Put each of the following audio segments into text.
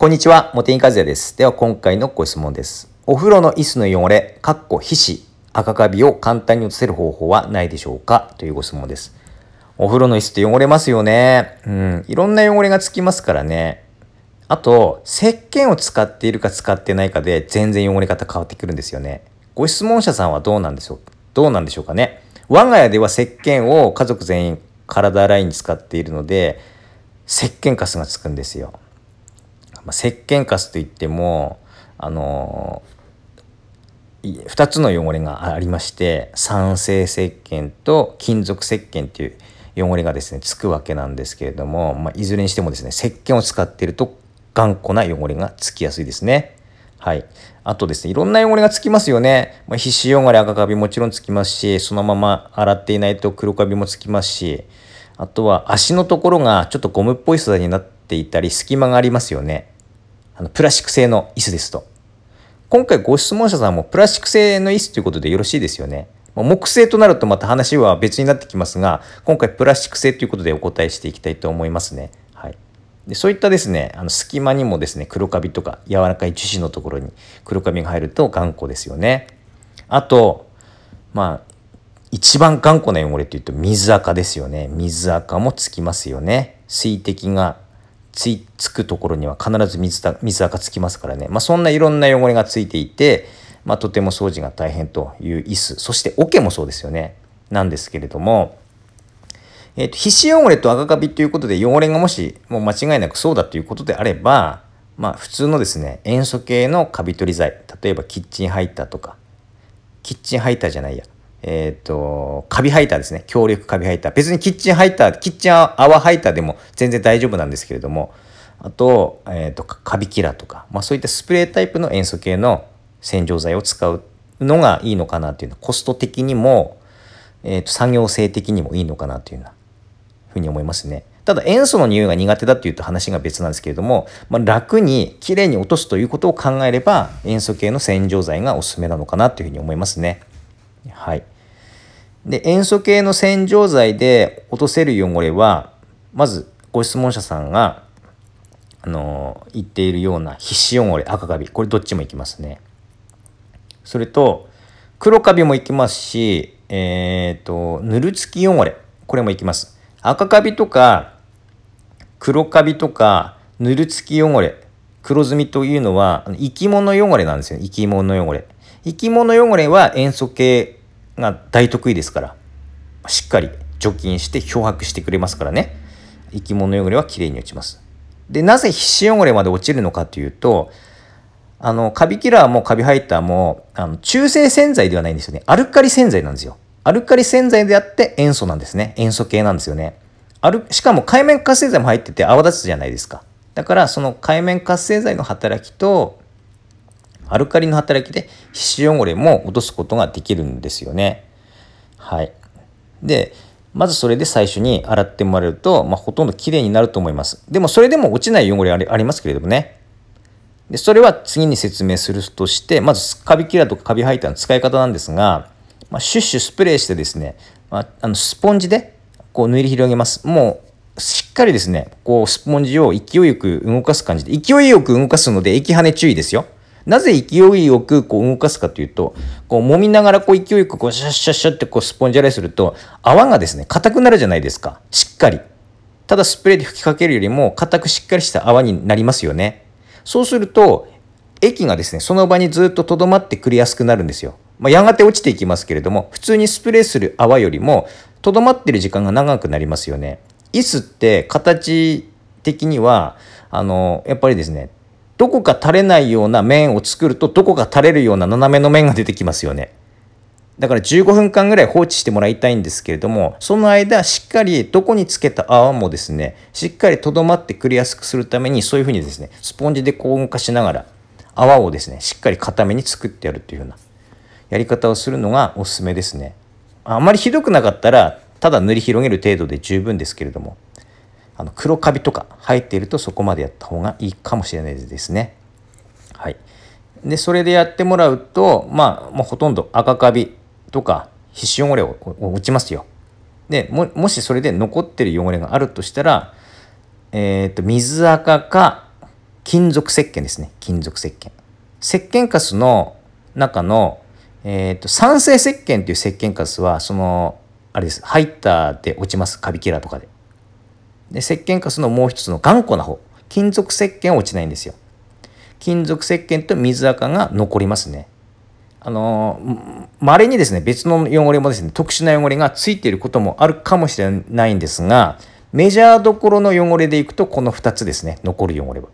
こんにちは、茂木和也です。では今回のご質問です。お風呂の椅子の汚れ、かっこ皮脂、赤カビを簡単に落とせる方法はないでしょうか？というご質問です。お風呂の椅子って汚れますよね。うん、いろんな汚れがつきますからね。あと、石鹸を使っているか使ってないかで全然汚れ方変わってくるんですよね。ご質問者さんはどうなんでしょう？どうなんでしょうかね？我が家では石鹸を家族全員体洗いに使っているので、石鹸カスがつくんですよ。まあ、石鹸カスといってもあの2つの汚れがありまして酸性石鹸と金属石鹸っていう汚れがですねつくわけなんですけれども、まあ、いずれにしてもですね石鹸を使っていると頑固な汚れがつきやすいですね。はい、あとですねいろんな汚れがつきますよね、まあ、皮脂汚れ赤カビもちろんつきますしそのまま洗っていないと黒カビもつきますしあとは足のところがちょっとゴムっぽい素材になっていたり隙間がありますよね。あのプラスチック製の椅子ですと。今回ご質問者さんもプラスチック製の椅子ということでよろしいですよね。木製となるとまた話は別になってきますが今回プラスチック製ということでお答えしていきたいと思いますね。はい。でそういったですねあの隙間にもですね黒カビとか柔らかい樹脂のところに黒カビが入ると頑固ですよね。あとまあ一番頑固な汚れというと水垢ですよね。水垢もつきますよね。水滴がついつくところには必ず水だ水垢つきますからね、まあ、そんないろんな汚れがついていて、まあ、とても掃除が大変という椅子。そして桶もそうですよね。なんですけれどもえーと、皮脂汚れと赤カビということで汚れがもしもう間違いなくそうだということであれば、まあ、普通のですね塩素系のカビ取り剤。例えばキッチンハイターとか。キッチンハイターじゃないや。えっ、ー、とカビハイターですね。強力カビハイター別にキッチンハイターキッチン泡ハイターでも全然大丈夫なんですけれども。あと,、えーと、カビキラーとか、まあ、そういったスプレータイプの塩素系の洗浄剤を使うのがいいのかなというの。はコスト的にも、えーと産業性的にもいいのかなというようなふうに思いますね。ただ塩素の匂いが苦手だっていうと話が別なんですけれども、まあ、楽にきれいに落とすということを考えれば塩素系の洗浄剤がおすすめなのかなというふうに思いますね。はい。で塩素系の洗浄剤で落とせる汚れはまずご質問者さんがあの言っているような皮脂汚れ赤カビこれどっちもいきますね。それと黒カビもいきますし、えっ、ー、とぬるつき汚れこれもいきます。赤カビとか黒カビとかぬるつき汚れ黒ずみというのは生き物汚れなんですよ生き物汚れ生き物汚れは塩素系が大得意ですからしっかり除菌して漂白してくれますからね生き物汚れはきれいに落ちますでなぜ皮脂汚れまで落ちるのかというとあのカビキラーもカビハイターもあの中性洗剤ではないんですよねアルカリ洗剤なんですよアルカリ洗剤であって塩素なんですね。塩素系なんですよね。アルしかも海面活性剤も入ってて泡立つじゃないですか。だからその海面活性剤の働きとアルカリの働きで皮脂汚れも落とすことができるんですよね。はい。で、まずそれで最初に洗ってもらえると、まあ、ほとんど綺麗になると思います。でもそれでも落ちない汚れありますけれどもね。で、それは次に説明するとして、まずカビキラーとかカビハイターの使い方なんですが、まあ、シュッシュスプレーしてですね、まあ、あのスポンジでこう塗り広げます。もうしっかりですね、こうスポンジを勢いよく動かす感じで、勢いよく動かすので液跳ね注意ですよ。なぜ勢いよくこう動かすかというと、こう揉みながらこう勢いよくこうシャッシャッシャッってこうスポンジ洗いすると、泡がですね、硬くなるじゃないですか。しっかり。ただスプレーで吹きかけるよりも硬くしっかりした泡になりますよね。そうすると、液がですね、その場にずっと留まってくれやすくなるんですよ。まあ、やがて落ちていきますけれども、普通にスプレーする泡よりも、とどまってる時間が長くなりますよね。椅子って形的には、あの、やっぱりですね、どこか垂れないような面を作ると、どこか垂れるような斜めの面が出てきますよね。だから15分間ぐらい放置してもらいたいんですけれども、その間しっかりどこにつけた泡もですね、しっかりとどまってくれやすくするために、そういうふうにですね、スポンジでこう動かしながら、泡をですね、しっかり固めに作ってやるっていうようなやり方をするのがおすすめですね。あまりひどくなかったらただ塗り広げる程度で十分ですけれどもあの黒カビとか入っているとそこまでやった方がいいかもしれないですね。はい、でそれでやってもらうとまあもうほとんど赤カビとか皮脂汚れを落ちますよ。でももしそれで残ってる汚れがあるとしたら、えーと、水垢か金属石鹸ですね。金属石鹸。石鹸カスの中の、えっ、と、酸性石鹸っていう石鹸カスは、その、あれです。ハイターで落ちます。カビキラーとかで。で、石鹸カスのもう一つの頑固な方。金属石鹸は落ちないんですよ。金属石鹸と水垢が残りますね。あの稀にですね別の汚れもですね特殊な汚れがついていることもあるかもしれないんですがメジャーどころの汚れでいくとこの2つですね残る汚れは。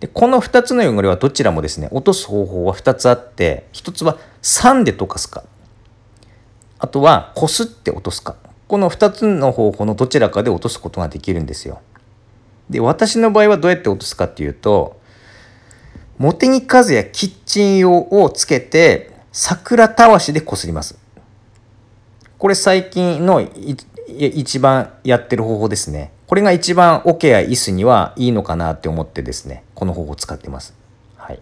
でこの2つの汚れはどちらもですね落とす方法は2つあって1つは酸で溶かすかあとはこすって落とすかこの2つの方法のどちらかで落とすことができるんですよ。で私の場合はどうやって落とすかっていうと茂木和也キッチン用をつけて桜たわしでこすります。これ最近の一番やってる方法ですね。これが一番オケや椅子にはいいのかなって思ってですね、この方法を使ってます。はい。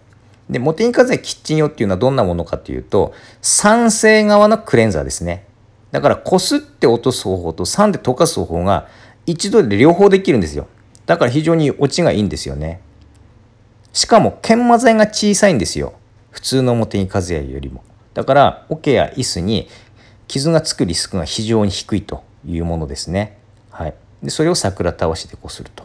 で、茂木和也キッチン用っていうのはどんなものかというと、酸性側のクレンザーですね。だからこすって落とす方法と酸で溶かす方法が一度で両方できるんですよ。だから非常に落ちがいいんですよね。しかも研磨剤が小さいんですよ。普通の表に和也よりも。だから桶や椅子に傷がつくリスクが非常に低いというものですね。はい。でそれを桜たわしでこすると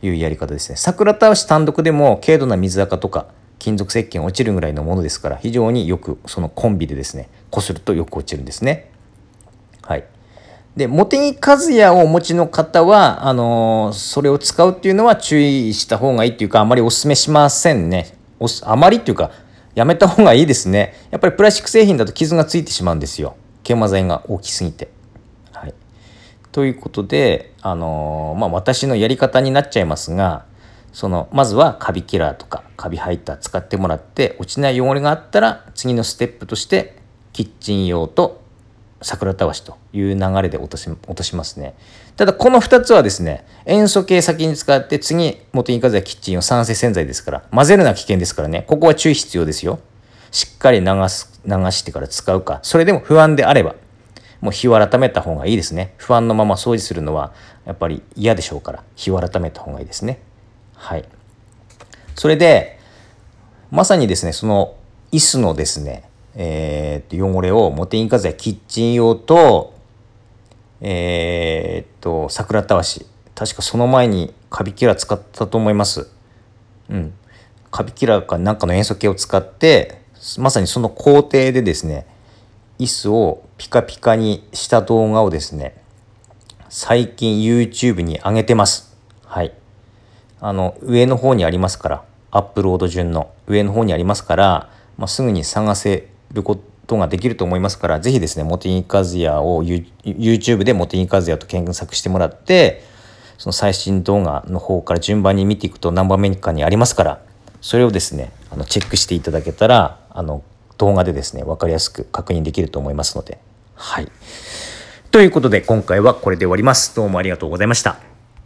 いうやり方ですね。桜たわし単独でも軽度な水垢とか金属石鹸落ちるぐらいのものですから非常によくそのコンビでですねこするとよく落ちるんですね。はい。で、茂木和也をお持ちの方は、あのー、それを使うっていうのは注意した方がいいっていうか、あまりお勧めしませんね。おあまりっていうか、やめた方がいいですね。やっぱりプラスチック製品だと傷がついてしまうんですよ。研磨剤が大きすぎて。はい。ということで、あのー、まあ、私のやり方になっちゃいますが、その、まずはカビキラーとかカビハイター使ってもらって、落ちない汚れがあったら、次のステップとして、キッチン用と桜たわしという流れで落とし落としますね。ただこの2つはですね、塩素系先に使って次、元に風やキッチンを酸性洗剤ですから、混ぜるのは危険ですからね、ここは注意必要ですよ。しっかり流す、流してから使うか、それでも不安であれば、もう日を改めた方がいいですね。不安のまま掃除するのはやっぱり嫌でしょうから、日を改めた方がいいですね。はい。それで、まさにですね、その椅子のですね、えー、汚れをモテインカズやキッチン用と、えー、っと、桜たわし。確かその前にカビキラー使ったと思います。うん。カビキラーかなんかの塩素系を使って、まさにその工程でですね、椅子をピカピカにした動画をですね、最近 YouTube に上げてます。はい。あの、上の方にありますから、アップロード順の上の方にありますから、まあ、すぐに探せることができると思いますから、ぜひですね、モテニカズヤを YouTube でモテニカズヤと検索してもらって、その最新動画の方から順番に見ていくと何番目かにありますから、それをですね、あのチェックしていただけたら、あの動画でですね、分かりやすく確認できると思いますので。はい。ということで、今回はこれで終わります。どうもありがとうございました。